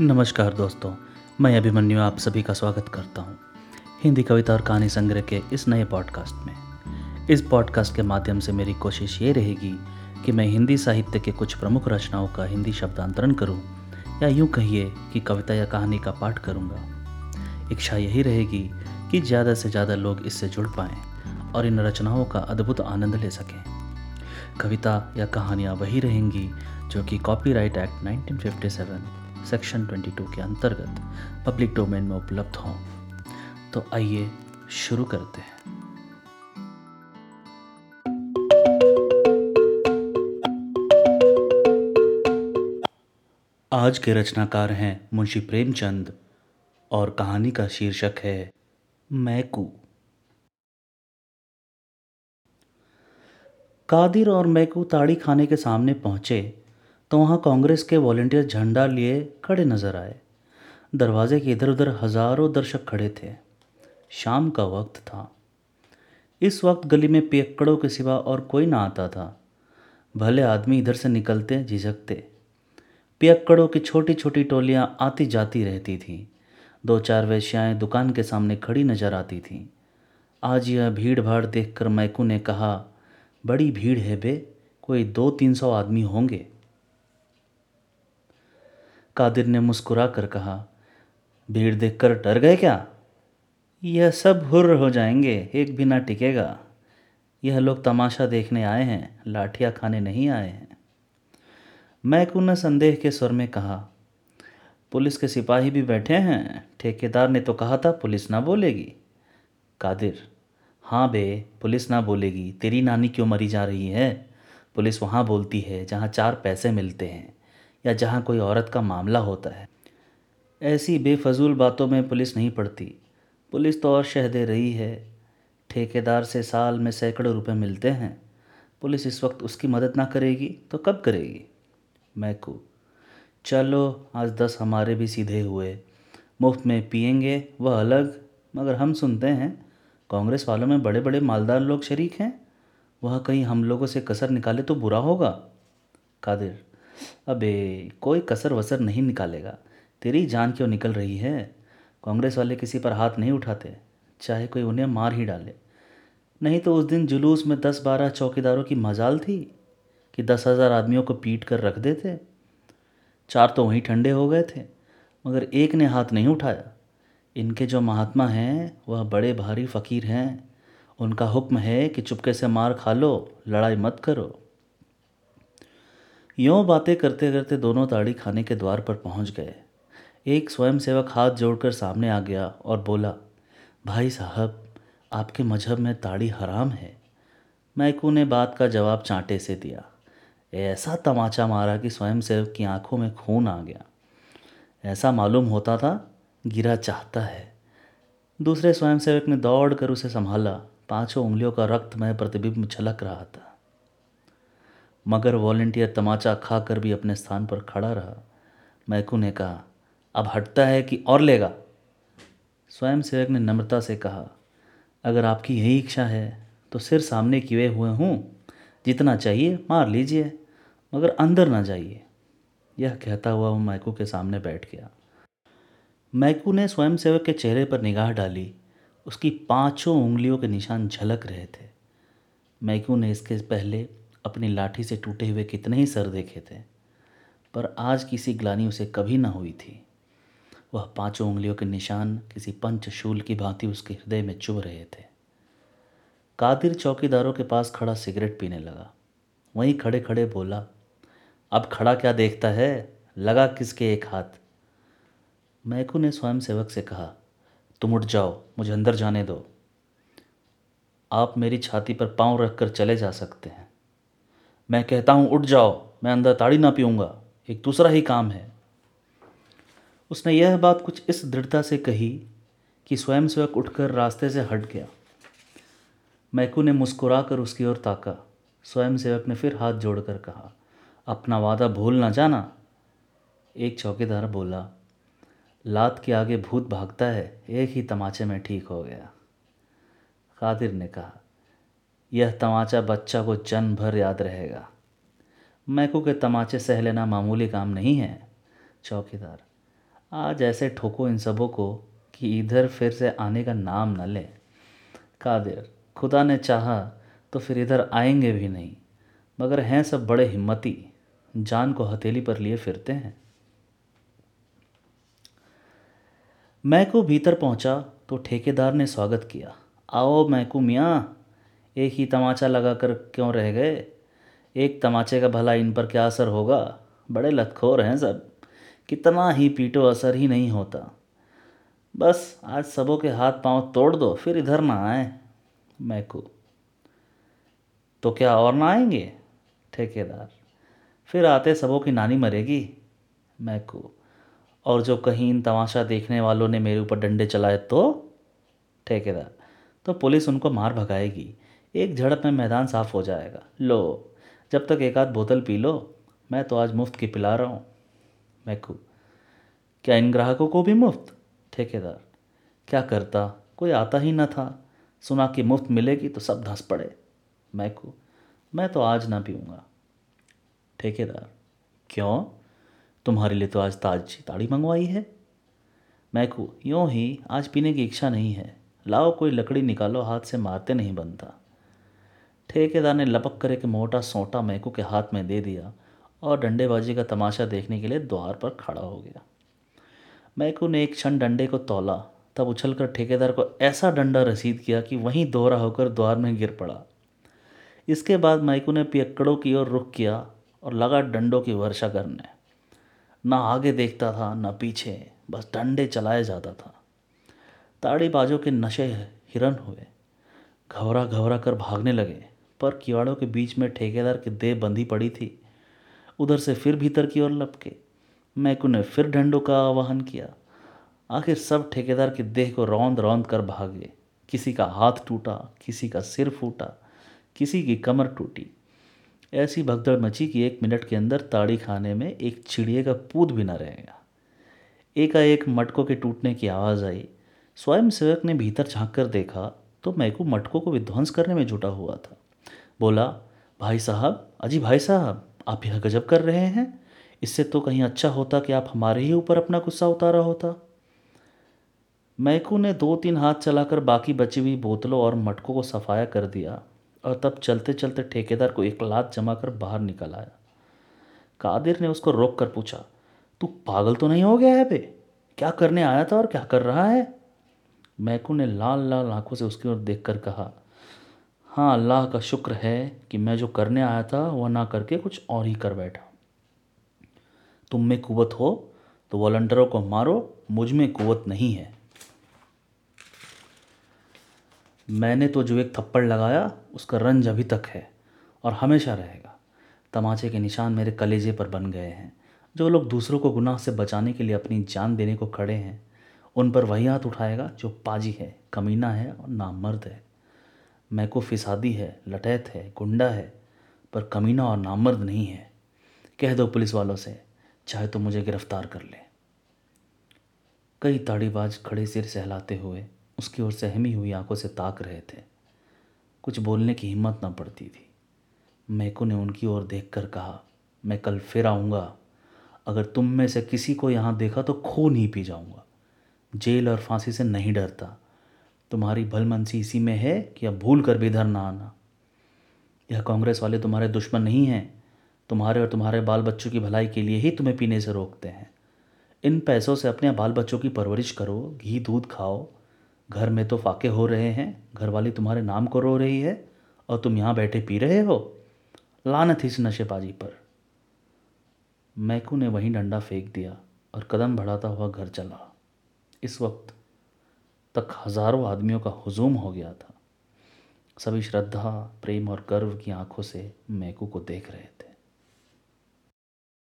नमस्कार दोस्तों, मैं अभिमन्यु आप सभी का स्वागत करता हूँ हिंदी कविता और कहानी संग्रह के इस नए पॉडकास्ट में। इस पॉडकास्ट के माध्यम से मेरी कोशिश ये रहेगी कि मैं हिंदी साहित्य के कुछ प्रमुख रचनाओं का हिंदी शब्दांतरण करूँ, या यूँ कहिए कि कविता या कहानी का पाठ करूँगा। इच्छा यही रहेगी कि ज़्यादा से ज़्यादा लोग इससे जुड़ पाएँ और इन रचनाओं का अद्भुत आनंद ले सकें। कविता या कहानियाँ वही रहेंगी जो कि कॉपीराइट एक्ट 1957 सेक्शन 22 के अंतर्गत पब्लिक डोमेन में उपलब्ध हों। तो आइए शुरू करते हैं। आज के रचनाकार हैं मुंशी प्रेमचंद और कहानी का शीर्षक है, मैकू। कादिर और मैकू ताड़ी खाने के सामने पहुँचे तो वहाँ कांग्रेस के वॉलेंटियर झंडा लिए खड़े नज़र आए। दरवाजे के इधर उधर हज़ारों दर्शक खड़े थे। शाम का वक्त था। इस वक्त गली में पियक्कड़ों के सिवा और कोई ना आता था। भले आदमी इधर से निकलते, झिझकते। पियक्कड़ों की छोटी छोटी टोलियाँ आती जाती रहती थीं। दो चार वैश्याएँ दुकान के सामने खड़ी नज़र आती थीं। आज यह भीड़ भाड़ देख कर मैकू ने कहा, बड़ी भीड़ है बे, कोई दो तीन सौ आदमी होंगे। कादिर ने मुस्कुरा कर कहा, भीड़ देखकर डर गए क्या? यह सब हुर्र हो जाएँगे, एक भी ना टिकेगा। यह लोग तमाशा देखने आए हैं, लाठियाँ खाने नहीं आए हैं। मैकू ने संदेह के स्वर में कहा, पुलिस के सिपाही भी बैठे हैं, ठेकेदार ने तो कहा था, पुलिस ना बोलेगी। कादिर हाँ बे, पुलिस ना बोलेगी, तेरी नानी क्यों मरी जा रही है? पुलिस वहाँ बोलती है, जहाँ चार पैसे मिलते हैं। या जहाँ कोई औरत का मामला होता है। ऐसी बेफजूल बातों में पुलिस नहीं पड़ती। पुलिस तो और शह दे रही है। ठेकेदार से साल में सैकड़ों रुपए मिलते हैं। पुलिस इस वक्त उसकी मदद ना करेगी तो कब करेगी? मैकू, चलो, आज दस हमारे भी सीधे हुए। मुफ़्त में पियेंगे, वह अलग, मगर हम सुनते हैं। कांग्रेस वालों में बड़े बड़े मालदार लोग शरीक हैं। वह कहीं हम लोगों से कसर निकाले तो बुरा होगा। कादिर अबे, कोई कसर वसर नहीं निकालेगा। तेरी जान क्यों निकल रही है? कांग्रेस वाले किसी पर हाथ नहीं उठाते, चाहे कोई उन्हें मार ही डाले। नहीं तो उस दिन जुलूस में दस बारह चौकीदारों की मजाल थी कि दस हज़ार आदमियों को पीट कर रख देते। चार तो वहीं ठंडे हो गए थे, मगर एक ने हाथ नहीं उठाया। इनके जो महात्मा हैं, वह बड़े भारी फ़कीर हैं। उनका हुक्म है कि चुपके से मार खा लो, लड़ाई मत करो। यों बातें करते करते दोनों ताड़ी खाने के द्वार पर पहुँच गए। एक स्वयंसेवक हाथ जोड़कर सामने आ गया और बोला, भाई साहब, आपके मज़हब में ताड़ी हराम है। मैकू ने बात का जवाब चांटे से दिया। ऐसा तमाचा मारा कि स्वयंसेवक की आँखों में खून आ गया। ऐसा मालूम होता था, गिरा चाहता है। दूसरे स्वयंसेवक ने दौड़ कर उसे संभाला। पाँचों उंगलियों का रक्तमय प्रतिबिंब छलक रहा था। मगर वॉलेंटियर तमाचा खाकर भी अपने स्थान पर खड़ा रहा। मैकू ने कहा, अब हटता है कि और लेगा? स्वयं सेवक ने नम्रता से कहा, अगर आपकी यही इच्छा है तो सिर सामने किए हुए हूँ। जितना चाहिए, मार लीजिए, मगर अंदर ना जाइए। यह कहता हुआ वो मैकू के सामने बैठ गया। मैकू ने स्वयं सेवक के चेहरे पर निगाह डाली। उसकी पाँचों उंगलियों के निशान झलक रहे थे। मैकू ने इसके पहले अपनी लाठी से टूटे हुए कितने ही सर देखे थे, पर आज किसी ग्लानी उसे कभी ना हुई थी। वह पाँचों उंगलियों के निशान किसी पंचशूल की भांति उसके हृदय में चुभ रहे थे। कादिर चौकीदारों के पास खड़ा सिगरेट पीने लगा। वहीं खड़े खड़े बोला, अब खड़ा क्या देखता है? लगा किसके एक हाथ? मैकू ने स्वयं सेवक से कहा, तुम उठ जाओ, मुझे अंदर जाने दो। आप मेरी छाती पर पाँव रखकर चले जा सकते हैं। मैं कहता हूँ, उठ जाओ, मैं अंदर ताड़ी ना पीऊँगा। एक दूसरा ही काम है। उसने यह बात कुछ इस दृढ़ता से कही कि स्वयं सेवक उठकर रास्ते से हट गया। मैकू ने मुस्कुरा कर उसकी ओर ताका। स्वयं सेवक ने फिर हाथ जोड़कर कहा, अपना वादा भूल ना जाना। एक चौकीदार बोला, लात के आगे भूत भागता है, एक ही तमाचे में ठीक हो गया। कादिर ने कहा यह तमाचा बच्चा को जन्म भर याद रहेगा। मैकू के तमाचे सह लेना मामूली काम नहीं है, चौकीदार। आज ऐसे ठोको इन सबों को कि इधर फिर से आने का नाम न लें। कादिर, खुदा ने चाहा तो फिर इधर आएँगे भी नहीं, मगर हैं सब बड़े हिम्मती, जान को हथेली पर लिए फिरते हैं। मैकू भीतर पहुँचा तो ठेकेदार ने स्वागत किया। आओ मैकू मियाँ एक ही तमाचा लगाकर क्यों रह गए? एक तमाचे का भला इन पर क्या असर होगा? बड़े लतखोर हैं सब। कितना ही पीटो असर ही नहीं होता। बस आज सबों के हाथ पाँव तोड़ दो, फिर इधर ना आए। मैकू। तो क्या और ना आएँगे? ठेकेदार। फिर आते सबों की नानी मरेगी। मैकू। और जो कहीं इन तमाशा देखने वालों ने मेरे ऊपर डंडे चलाए तो? ठेकेदार। तो पुलिस उनको मार भगाएगी। एक झड़प में मैदान साफ़ हो जाएगा। लो, जब तक एक आध बोतल पी लो, मैं तो आज मुफ़्त की पिला रहा हूँ। मैकू, क्या इन ग्राहकों को भी मुफ़्त? ठेकेदार, क्या करता? कोई आता ही न था। सुना कि मुफ़्त मिलेगी तो सब धंस पड़े। मैकू, मैं तो आज ना पीऊँगा। ठेकेदार, क्यों? तुम्हारे लिए तो आज ताजी ताड़ी मंगवाई है। मैकू, यूँ ही आज पीने की इच्छा नहीं है। लाओ कोई लकड़ी निकालो, हाथ से मारते नहीं बनता। ठेकेदार ने लपक कर एक मोटा सोटा मैकू के हाथ में दे दिया और डंडेबाजी का तमाशा देखने के लिए द्वार पर खड़ा हो गया। मैकू ने एक क्षण डंडे को तोला, तब उछलकर ठेकेदार को ऐसा डंडा रसीद किया कि वहीं दोहरा होकर द्वार में गिर पड़ा। इसके बाद मैकू ने पियक्कड़ों की ओर रुख किया और लगा डंडों की वर्षा करने। ना आगे देखता था, ना पीछे, बस डंडे चलाया जाता था। ताड़ीबाजों के नशे हिरन हुए। घबरा घबरा कर भागने लगे। पर किवाड़ों के बीच में ठेकेदार की देह बंधी पड़ी थी। उधर से फिर भीतर की ओर लपके। मैकू ने फिर डंडों का आवाहन किया। आखिर सब ठेकेदार की देह को रौंद रौंद कर भागे। किसी का हाथ टूटा, किसी का सिर फूटा, किसी की कमर टूटी। ऐसी भगदड़ मची कि एक मिनट के अंदर ताड़ी खाने में एक चिड़िए का पूत भी न रहेगा। एकाएक मटकों के टूटने की आवाज़ आई। स्वयं सेवक ने भीतर झाँक कर देखा तो मैकू मटकों को विध्वंस करने में जुटा हुआ था। बोला, भाई साहब, अजी भाई साहब, आप यह गजब कर रहे हैं। इससे तो कहीं अच्छा होता कि आप हमारे ही ऊपर अपना गुस्सा उतारा होता। मैकू ने दो तीन हाथ चलाकर बाकी बची हुई बोतलों और मटकों को सफाया कर दिया और तब चलते चलते ठेकेदार को एक लात जमा कर बाहर निकल आया। कादिर ने उसको रोक कर पूछा, तू पागल तो नहीं हो गया है बे? क्या करने आया था और क्या कर रहा है? मैकू ने लाल लाल आँखों से उसकी ओर देख कहा हाँ अल्लाह का शुक्र है कि मैं जो करने आया था, वह ना करके कुछ और ही कर बैठा। तुम में कुवत हो तो वॉल्टियरों को मारो, मुझमें कुवत नहीं है। मैंने तो जो एक थप्पड़ लगाया, उसका रंज अभी तक है और हमेशा रहेगा। तमाचे के निशान मेरे कलेजे पर बन गए हैं। जो लोग दूसरों को गुनाह से बचाने के लिए अपनी जान देने को खड़े हैं, उन पर वही हाथ उठाएगा जो पाजी है, कमीना है और नामर्द है। मैं को फिसादी है, लटैत है, गुंडा है, पर कमीना और नामर्द नहीं है। कह दो पुलिस वालों से, चाहे तो मुझे गिरफ़्तार कर ले। कई ताड़ीबाज खड़े सिर सहलाते हुए उसकी ओर सहमी हुई आँखों से ताक रहे थे। कुछ बोलने की हिम्मत न पड़ती थी। मैको ने उनकी ओर देखकर कहा, मैं कल फिर आऊँगा। अगर तुम में से किसी को यहाँ देखा तो खून ही पी जाऊँगा। जेल और फांसी से नहीं डरता। तुम्हारी भलमनसी इसी में है कि अब भूल कर भी इधर ना आना। यह कांग्रेस वाले तुम्हारे दुश्मन नहीं हैं। तुम्हारे और तुम्हारे बाल बच्चों की भलाई के लिए ही तुम्हें पीने से रोकते हैं। इन पैसों से अपने बाल बच्चों की परवरिश करो, घी, दूध खाओ। घर में तो फाके हो रहे हैं घर वाली तुम्हारे नाम को रो रही है, और तुम यहाँ बैठे पी रहे हो? लानत इस नशेबाजी पर। मैकू ने वहीं डंडा फेंक दिया और कदम बढ़ाता हुआ घर चला। इस वक्त तक हज़ारों आदमियों का हुजूम हो गया था। सभी श्रद्धा, प्रेम और गर्व की आँखों से मैकू को देख रहे थे।